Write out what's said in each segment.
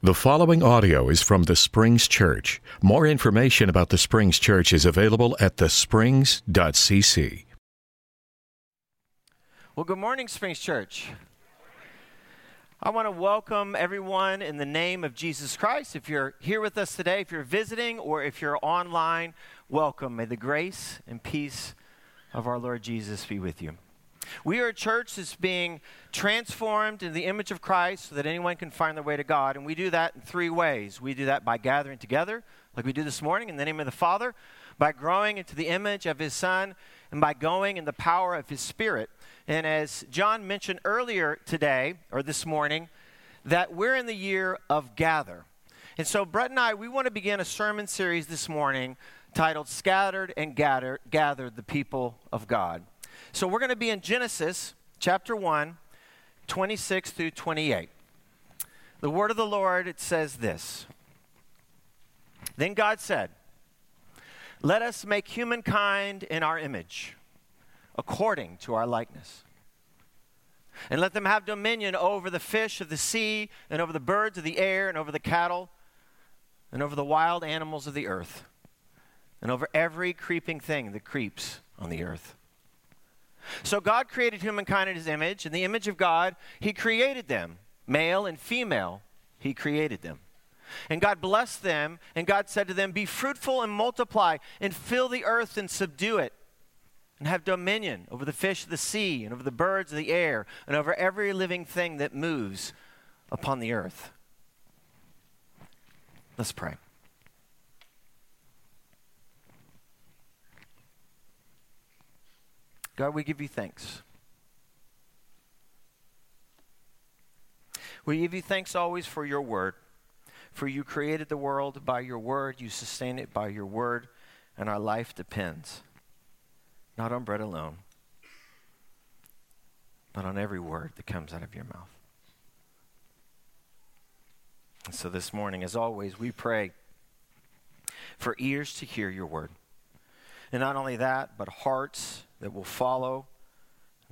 The following audio is from the Springs Church. More information about the Springs Church is available at thesprings.cc. Well, good morning, Springs Church. I want to welcome everyone in the name of Jesus Christ. If you're here with us today, if you're visiting, or if you're online, welcome. May the grace and peace of our Lord Jesus be with you. We are a church that's being transformed in the image of Christ so that anyone can find their way to God. And we do that in three ways. We do that by gathering together, like we do this morning, in the name of the Father, by growing into the image of His Son, and by going in the power of His Spirit. And as John mentioned earlier today, or this morning, that we're in the year of gather. And so, Brett and I, we want to begin a sermon series this morning titled Scattered and Gathered, Gathered the People of God. So we're going to be in Genesis chapter 1, 26 through 28. The word of the Lord, it says this Then God said, Let us make humankind in our image, according to our likeness. And let them have dominion over the fish of the sea, and over the birds of the air, and over the cattle, and over the wild animals of the earth, and over every creeping thing that creeps on the earth. So God created humankind in his image. In the image of God, he created them. Male and female, he created them. And God blessed them, and God said to them, Be fruitful and multiply, and fill the earth and subdue it, and have dominion over the fish of the sea, and over the birds of the air, and over every living thing that moves upon the earth. Let's pray. God, we give you thanks. We give you thanks always for your word. For you created the world by your word, you sustain it by your word, and our life depends not on bread alone, but on every word that comes out of your mouth. And so this morning, as always, we pray for ears to hear your word. And not only that, but hearts that will follow,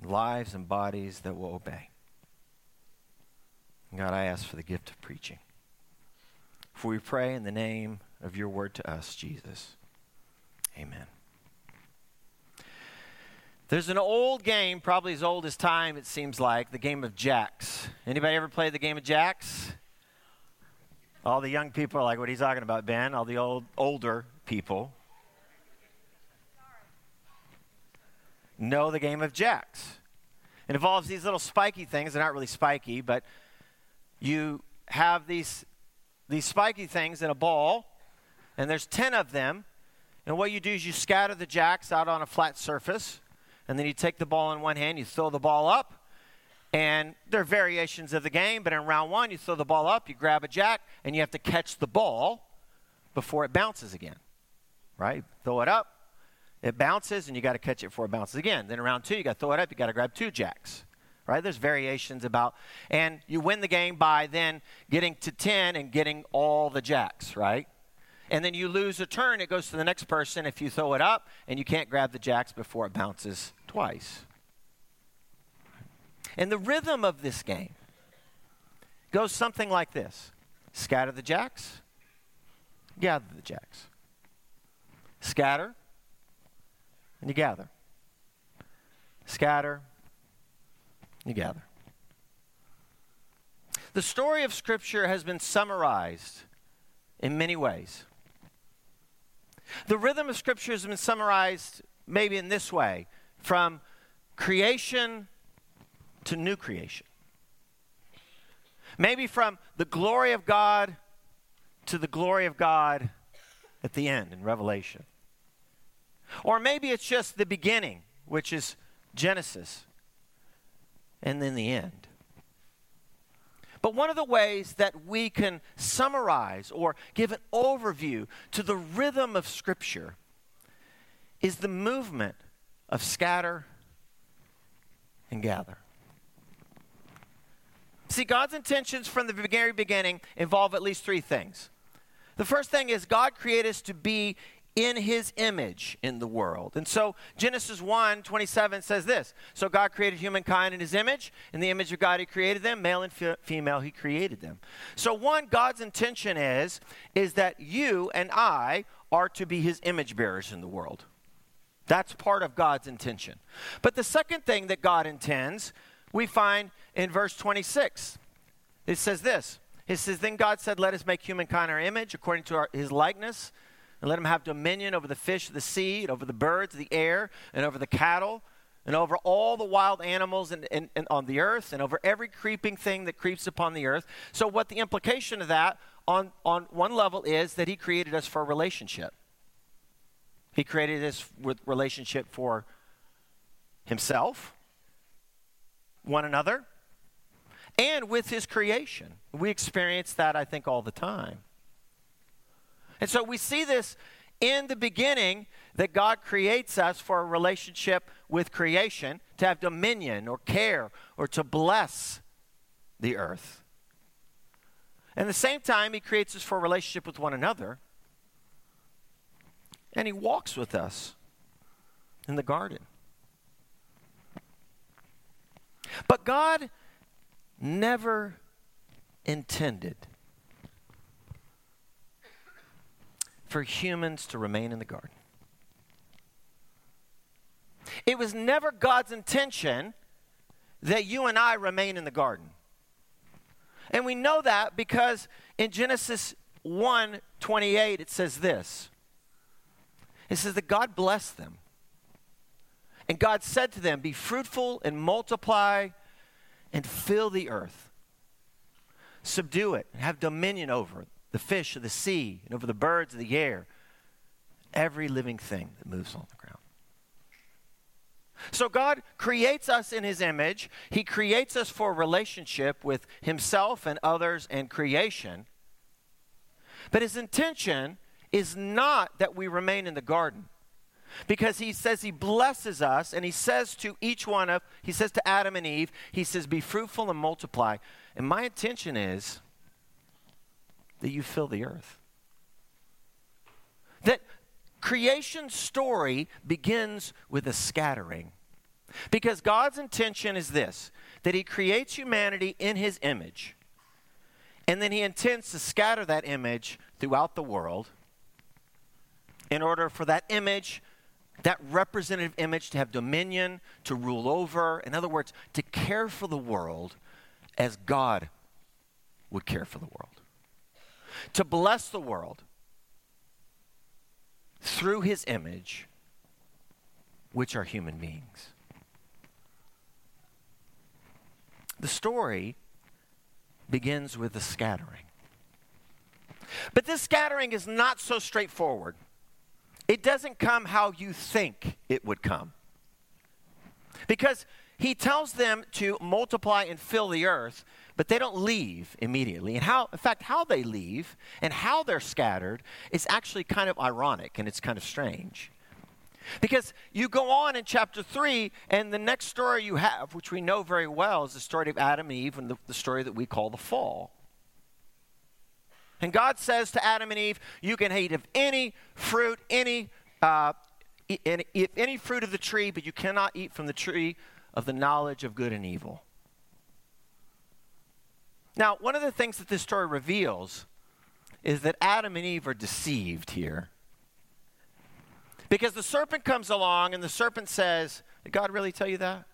lives and bodies that will obey. God, I ask for the gift of preaching. For we pray in the name of your word to us, Jesus. Amen. There's an old game, probably as old as time, it seems like, the game of jacks. Anybody ever played the game of jacks? All the young people are like, what are you talking about, Ben? All the old older people know the game of jacks. It involves these little spiky things. They're not really spiky, but you have these, these spiky things in a ball, and there's 10 of them. And what you do is you scatter the jacks out on a flat surface, and then you take the ball in one hand, you throw the ball up, and there are variations of the game, but in round one, you throw the ball up, you grab a jack, and you have to catch the ball before it bounces again. Right? Throw it up, it bounces, and you got to catch it before it bounces again. Then around two, you got to throw it up. You got to grab two jacks. Right? There's variations about, and you win the game by then getting to 10 and getting all the jacks, right? And then you lose a turn, it goes to the next person if you throw it up and you can't grab the jacks before it bounces twice. And the rhythm of this game goes something like this scatter the jacks, gather the jacks. Scatter, and you gather. Scatter, you gather. The story of Scripture has been summarized in many ways. The rhythm of Scripture has been summarized maybe in this way from creation to new creation. Maybe from the glory of God to the glory of God at the end in Revelation. Or maybe it's just the beginning, which is Genesis, and then the end. But one of the ways that we can summarize or give an overview to the rhythm of Scripture is the movement of scatter and gather. See, God's intentions from the very beginning involve at least three things. The first thing is God created us to be in his image in the world. And so Genesis 1 27 says this So God created humankind in his image. In the image of God, he created them. Male and f- female, he created them. So, one, God's intention is, is that you and I are to be his image bearers in the world. That's part of God's intention. But the second thing that God intends, we find in verse 26. It says this It says, Then God said, Let us make humankind our image according to our, his likeness and let him have dominion over the fish of the sea, and over the birds of the air, and over the cattle, and over all the wild animals on the earth, and over every creeping thing that creeps upon the earth. So, what the implication of that on, on one level is that he created us for a relationship. He created us with relationship for himself, one another, and with his creation. We experience that, I think, all the time. And so we see this in the beginning that God creates us for a relationship with creation, to have dominion or care or to bless the earth. And at the same time, He creates us for a relationship with one another. And He walks with us in the garden. But God never intended for humans to remain in the garden. It was never God's intention that you and I remain in the garden. And we know that because in Genesis 1 28, it says this it says that God blessed them. And God said to them, Be fruitful and multiply and fill the earth, subdue it, and have dominion over it the fish of the sea, and over the birds of the air, every living thing that moves on the ground. So God creates us in his image. He creates us for relationship with himself and others and creation. But his intention is not that we remain in the garden. Because he says he blesses us and he says to each one of, he says to Adam and Eve, he says, be fruitful and multiply. And my intention is that you fill the earth. That creation story begins with a scattering. Because God's intention is this that He creates humanity in His image, and then He intends to scatter that image throughout the world in order for that image, that representative image, to have dominion, to rule over. In other words, to care for the world as God would care for the world to bless the world through his image, which are human beings. The story begins with the scattering. But this scattering is not so straightforward. It doesn't come how you think it would come. Because he tells them to multiply and fill the earth, but they don't leave immediately. And how, in fact, how they leave and how they're scattered is actually kind of ironic and it's kind of strange. Because you go on in chapter 3, and the next story you have, which we know very well, is the story of Adam and Eve and the, the story that we call the fall. And God says to Adam and Eve, You can eat of any fruit, any, uh, any, any fruit of the tree, but you cannot eat from the tree of the knowledge of good and evil. Now, one of the things that this story reveals is that Adam and Eve are deceived here. Because the serpent comes along and the serpent says, Did God really tell you that?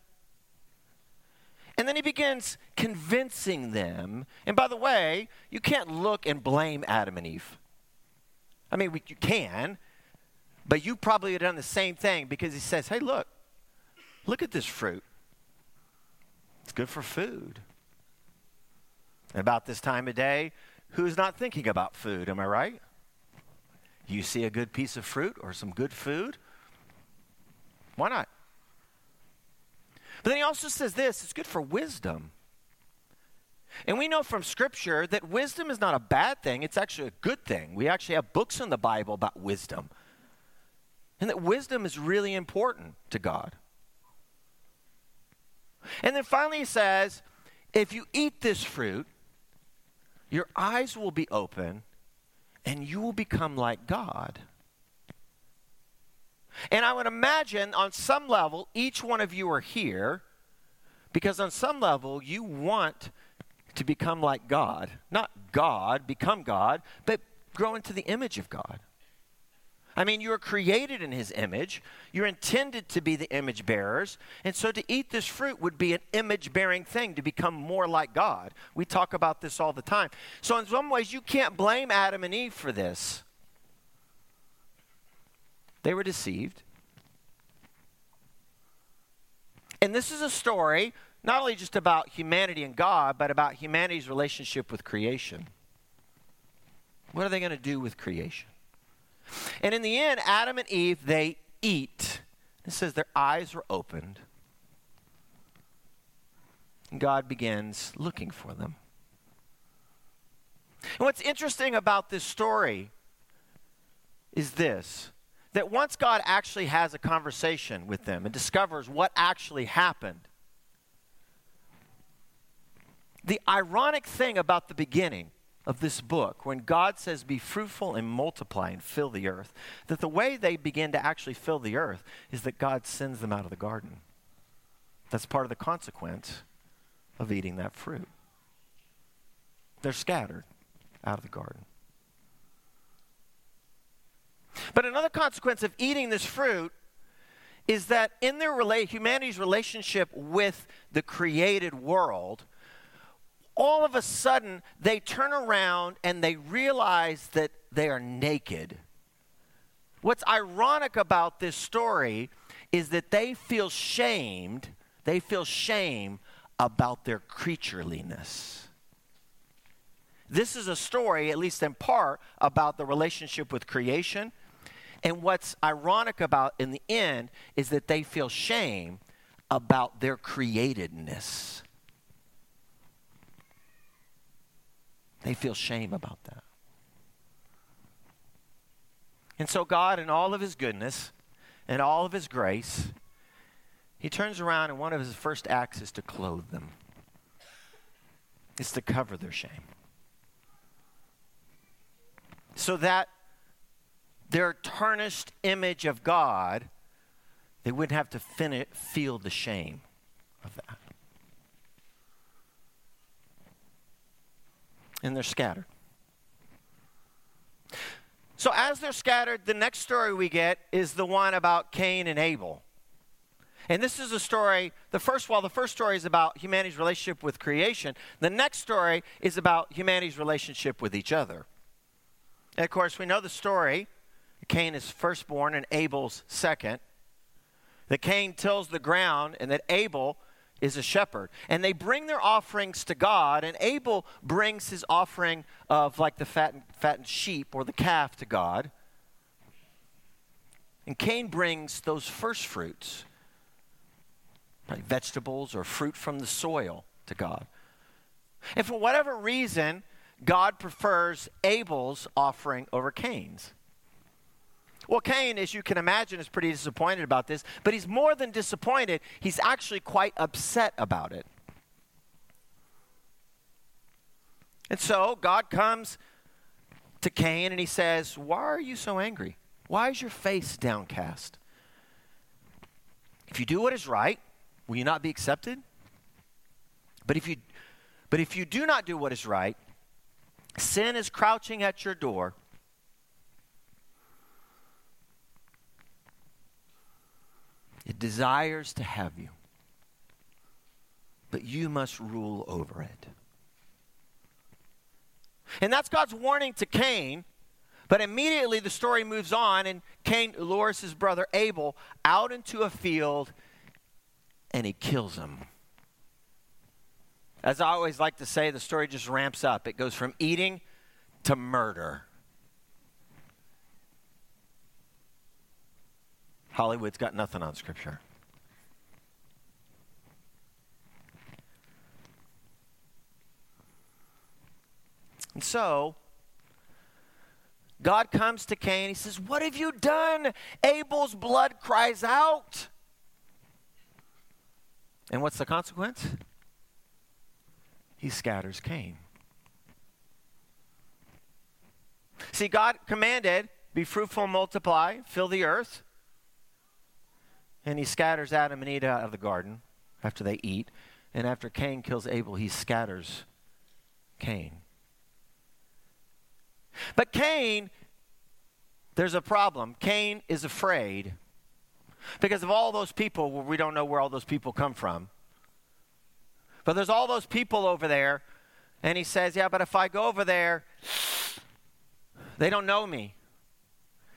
And then he begins convincing them. And by the way, you can't look and blame Adam and Eve. I mean, you can, but you probably have done the same thing because he says, Hey, look, look at this fruit. It's good for food. About this time of day, who's not thinking about food? Am I right? You see a good piece of fruit or some good food? Why not? But then he also says this it's good for wisdom. And we know from Scripture that wisdom is not a bad thing, it's actually a good thing. We actually have books in the Bible about wisdom. And that wisdom is really important to God. And then finally he says, if you eat this fruit, your eyes will be open and you will become like God, And I would imagine on some level, each one of you are here because on some level, you want to become like God. Not God, become God, but grow into the image of God. I mean, you are created in his image. You're intended to be the image bearers. And so to eat this fruit would be an image bearing thing to become more like God. We talk about this all the time. So, in some ways, you can't blame Adam and Eve for this. They were deceived. And this is a story not only just about humanity and God, but about humanity's relationship with creation. What are they going to do with creation? And in the end, Adam and Eve, they eat. It says their eyes were opened. God begins looking for them. And what's interesting about this story is this that once God actually has a conversation with them and discovers what actually happened, the ironic thing about the beginning of this book, when God says, Be fruitful and multiply and fill the earth, that the way they begin to actually fill the earth is that God sends them out of the garden. That's part of the consequence of eating that fruit. They're scattered out of the garden. But another consequence of eating this fruit is that in their rela- humanity's relationship with the created world, all of a sudden they turn around and they realize that they are naked. What's ironic about this story is that they feel shamed, they feel shame about their creatureliness. This is a story, at least in part, about the relationship with creation. And what's ironic about in the end is that they feel shame about their createdness. They feel shame about that. And so, God, in all of His goodness and all of His grace, He turns around and one of His first acts is to clothe them, it's to cover their shame. So that their tarnished image of God, they wouldn't have to fin- feel the shame of that. And they're scattered. So, as they're scattered, the next story we get is the one about Cain and Abel. And this is a story, the first, while the first story is about humanity's relationship with creation, the next story is about humanity's relationship with each other. And of course, we know the story Cain is firstborn and Abel's second. That Cain tills the ground and that Abel is a shepherd. And they bring their offerings to God, and Abel brings his offering of like the fattened, fattened sheep or the calf to God. And Cain brings those first fruits, like vegetables or fruit from the soil, to God. And for whatever reason, God prefers Abel's offering over Cain's. Well, Cain, as you can imagine, is pretty disappointed about this, but he's more than disappointed. He's actually quite upset about it. And so God comes to Cain and he says, Why are you so angry? Why is your face downcast? If you do what is right, will you not be accepted? But if you, but if you do not do what is right, sin is crouching at your door It desires to have you, but you must rule over it. And that's God's warning to Cain. But immediately the story moves on, and Cain lures his brother Abel out into a field and he kills him. As I always like to say, the story just ramps up. It goes from eating to murder. Hollywood's got nothing on Scripture. And so, God comes to Cain. He says, What have you done? Abel's blood cries out. And what's the consequence? He scatters Cain. See, God commanded, Be fruitful and multiply, fill the earth. And he scatters Adam and Eve out of the garden after they eat. And after Cain kills Abel, he scatters Cain. But Cain, there's a problem. Cain is afraid because of all those people, we don't know where all those people come from. But there's all those people over there, and he says, Yeah, but if I go over there, they don't know me.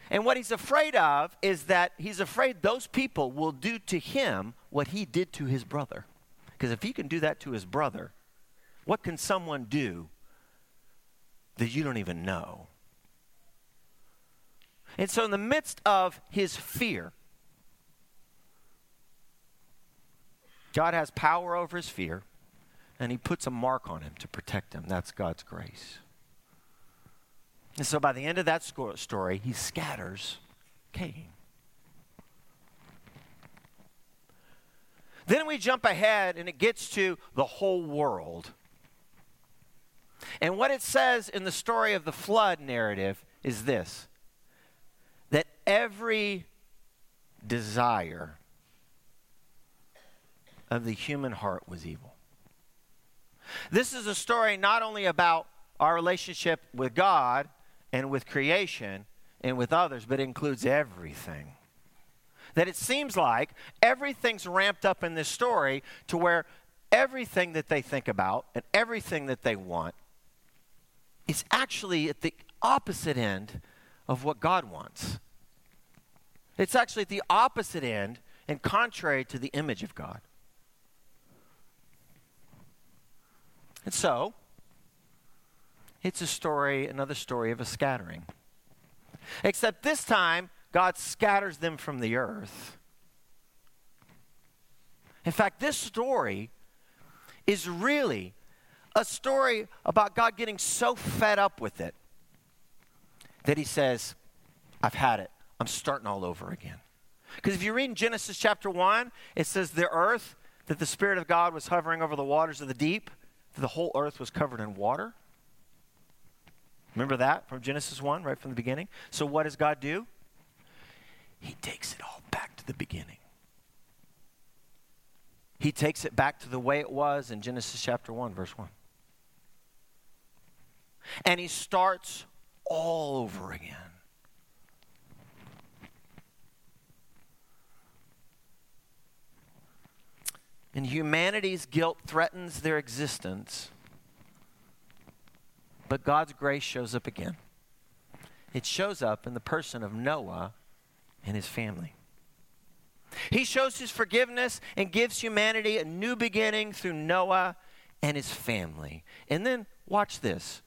And what he's afraid of is that he's afraid those people will do to him what he did to his brother. Because if he can do that to his brother, what can someone do that you don't even know? And so, in the midst of his fear, God has power over his fear, and he puts a mark on him to protect him. That's God's grace. And so by the end of that story, he scatters Cain. Then we jump ahead and it gets to the whole world. And what it says in the story of the flood narrative is this that every desire of the human heart was evil. This is a story not only about our relationship with God and with creation and with others, but includes everything. That it seems like everything's ramped up in this story to where everything that they think about and everything that they want is actually at the opposite end of what God wants. It's actually at the opposite end and contrary to the image of God. And so, it's a story, another story of a scattering. Except this time, God scatters them from the earth. In fact, this story is really a story about God getting so fed up with it that he says, I've had it. I'm starting all over again. Because if you read in Genesis chapter 1, it says the earth, that the Spirit of God was hovering over the waters of the deep that the whole earth was covered in water. Remember that from Genesis 1, right from the beginning? So, what does God do? He takes it all back to the beginning. He takes it back to the way it was in Genesis chapter 1, verse 1. And he starts all over again. and humanity's guilt threatens their existence, but God's grace shows up again. It shows up in the person of Noah and his family. He shows his forgiveness and gives humanity a new beginning through Noah and his family. And then watch this.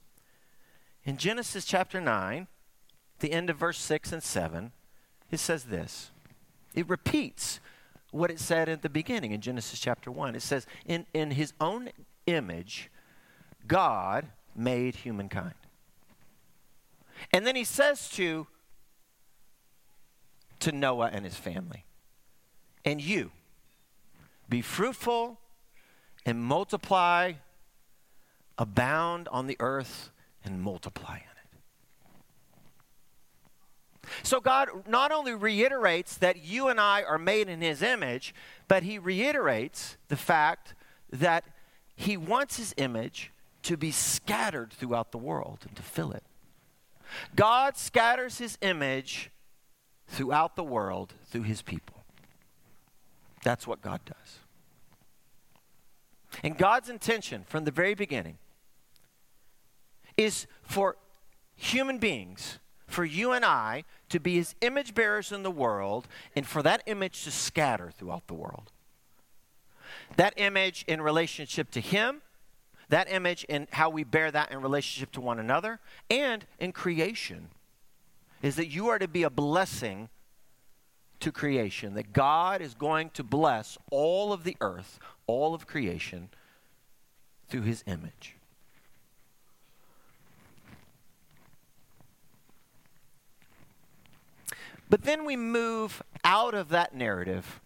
In Genesis chapter 9, the end of verse 6 and 7, it says this. It repeats what it said at the beginning in Genesis chapter 1. It says, In, in his own image, God made humankind. And then he says to, to Noah and his family, And you, be fruitful and multiply, abound on the earth and multiply in it. so God not only reiterates that you and I are made in his image, but he reiterates the fact that he wants his image to be scattered throughout the world and to fill it. God scatters his image throughout the world through his people. That's what God does. And God's intention from the very beginning is for human beings for you and I to be his image bearers in the world and for that image to scatter throughout the world. That image in relationship to him, that image and how we bear that in relationship to one another, and in creation is that you are to be a blessing to creation, that God is going to bless all of the earth, all of creation through his image. But then we move out of that narrative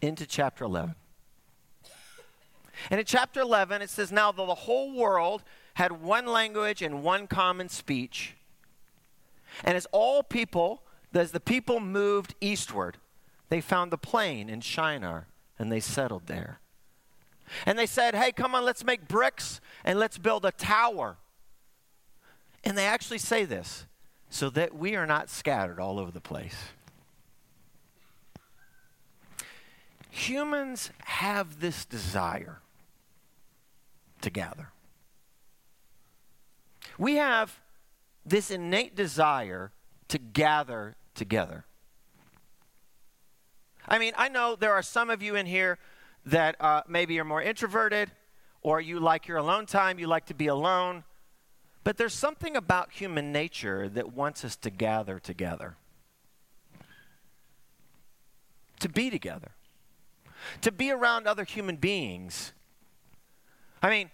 into chapter 11. And in chapter 11, it says, Now the whole world had one language and one common speech. And as all people, as the people moved eastward, they found the plain in Shinar and they settled there. And they said, hey, come on, let's make bricks and let's build a tower. And they actually say this so that we are not scattered all over the place. Humans have this desire to gather. We have this innate desire to gather together. I mean, I know there are some of you in here that uh, maybe are more introverted or you like your alone time, you like to be alone. But there's something about human nature that wants us to gather together, to be together, to be around other human beings. I mean,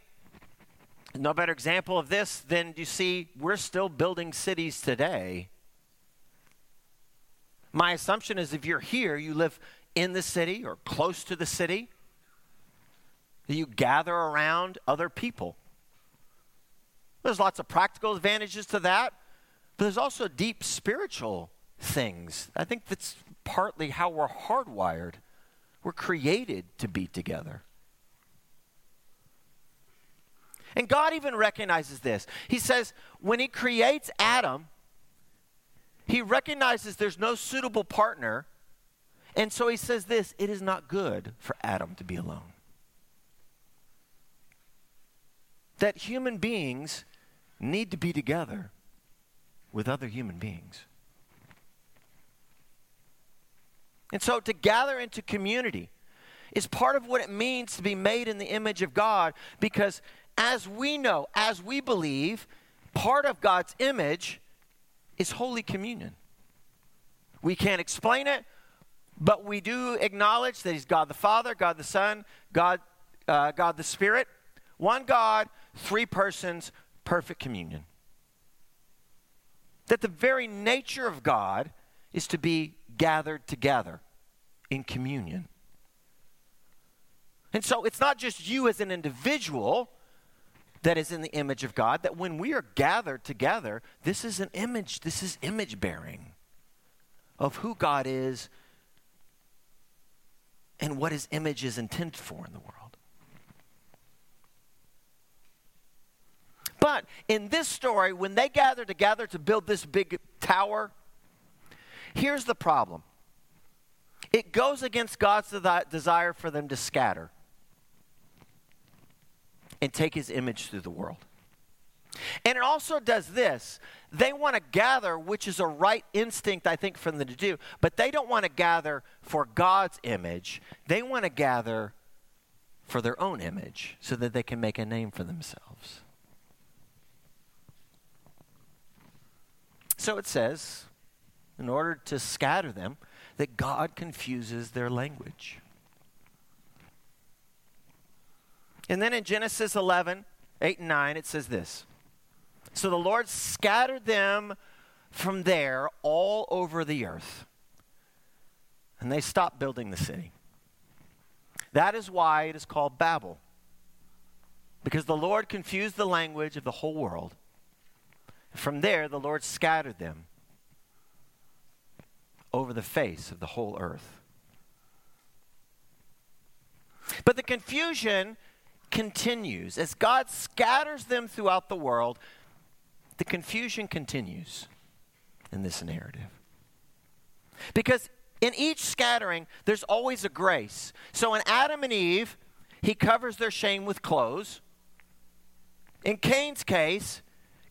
no better example of this than you see we're still building cities today. My assumption is if you're here, you live in the city or close to the city, you gather around other people. There's lots of practical advantages to that, but there's also deep spiritual things. I think that's partly how we're hardwired. We're created to be together. And God even recognizes this. He says, when He creates Adam, He recognizes there's no suitable partner. And so He says this it is not good for Adam to be alone. That human beings need to be together with other human beings. And so to gather into community is part of what it means to be made in the image of God because as we know, as we believe, part of God's image is Holy Communion. We can't explain it, but we do acknowledge that He's God the Father, God the Son, God, uh, God the Spirit. One God, three persons, perfect communion. That the very nature of God is to be gathered together in communion. And so it's not just you as an individual that is in the image of God, that when we are gathered together, this is an image, this is image bearing of who God is and what his image is intended for in the world. But in this story, when they gather together to build this big tower, here's the problem it goes against God's desire for them to scatter and take his image through the world. And it also does this. They want to gather, which is a right instinct, I think, for them to do, but they don't want to gather for God's image. They want to gather for their own image so that they can make a name for themselves. So it says, in order to scatter them, that God confuses their language. And then in Genesis 11, 8 and 9, it says this So the Lord scattered them from there all over the earth, and they stopped building the city. That is why it is called Babel, because the Lord confused the language of the whole world. From there, the Lord scattered them over the face of the whole earth. But the confusion continues. As God scatters them throughout the world, the confusion continues in this narrative. Because in each scattering, there's always a grace. So in Adam and Eve, he covers their shame with clothes. In Cain's case,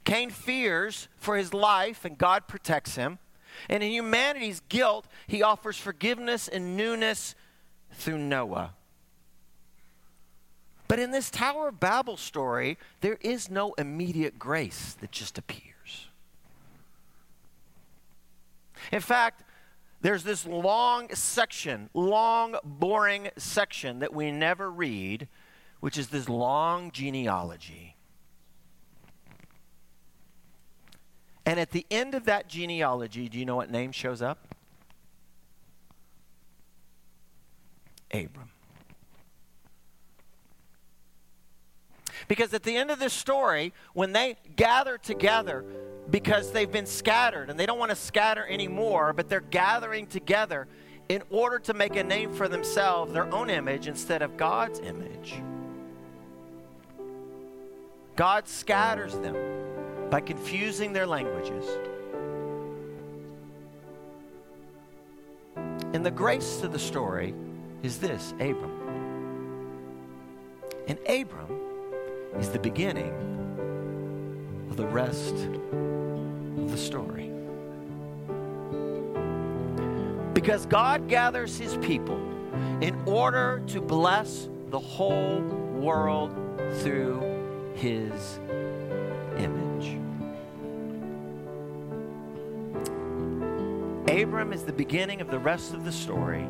Cain fears for his life and God protects him. And in humanity's guilt, he offers forgiveness and newness through Noah. But in this Tower of Babel story, there is no immediate grace that just appears. In fact, there's this long section, long, boring section that we never read, which is this long genealogy. And at the end of that genealogy, do you know what name shows up? Abram. Because at the end of this story, when they gather together, because they've been scattered and they don't want to scatter anymore, but they're gathering together, in order to make a name for themselves, their own image, instead of God's image. God scatters them by confusing their languages. And the grace to the story is this Abram. And Abram is the beginning of the rest of the story. Because God gathers his people in order to bless the whole world through his image. Abram is the beginning of the rest of the story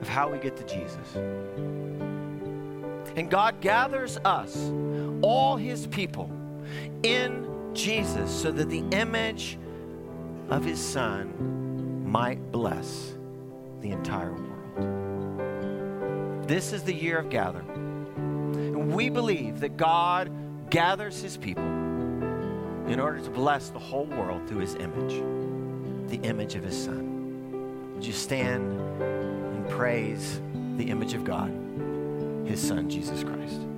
of how we get to Jesus. And God gathers us, all his people, in Jesus so that the image of his son might bless the entire world. This is the year of gathering. And we believe that God gathers his people in order to bless the whole world through his image, the image of his son. Would you stand and praise the image of God, his son, Jesus Christ?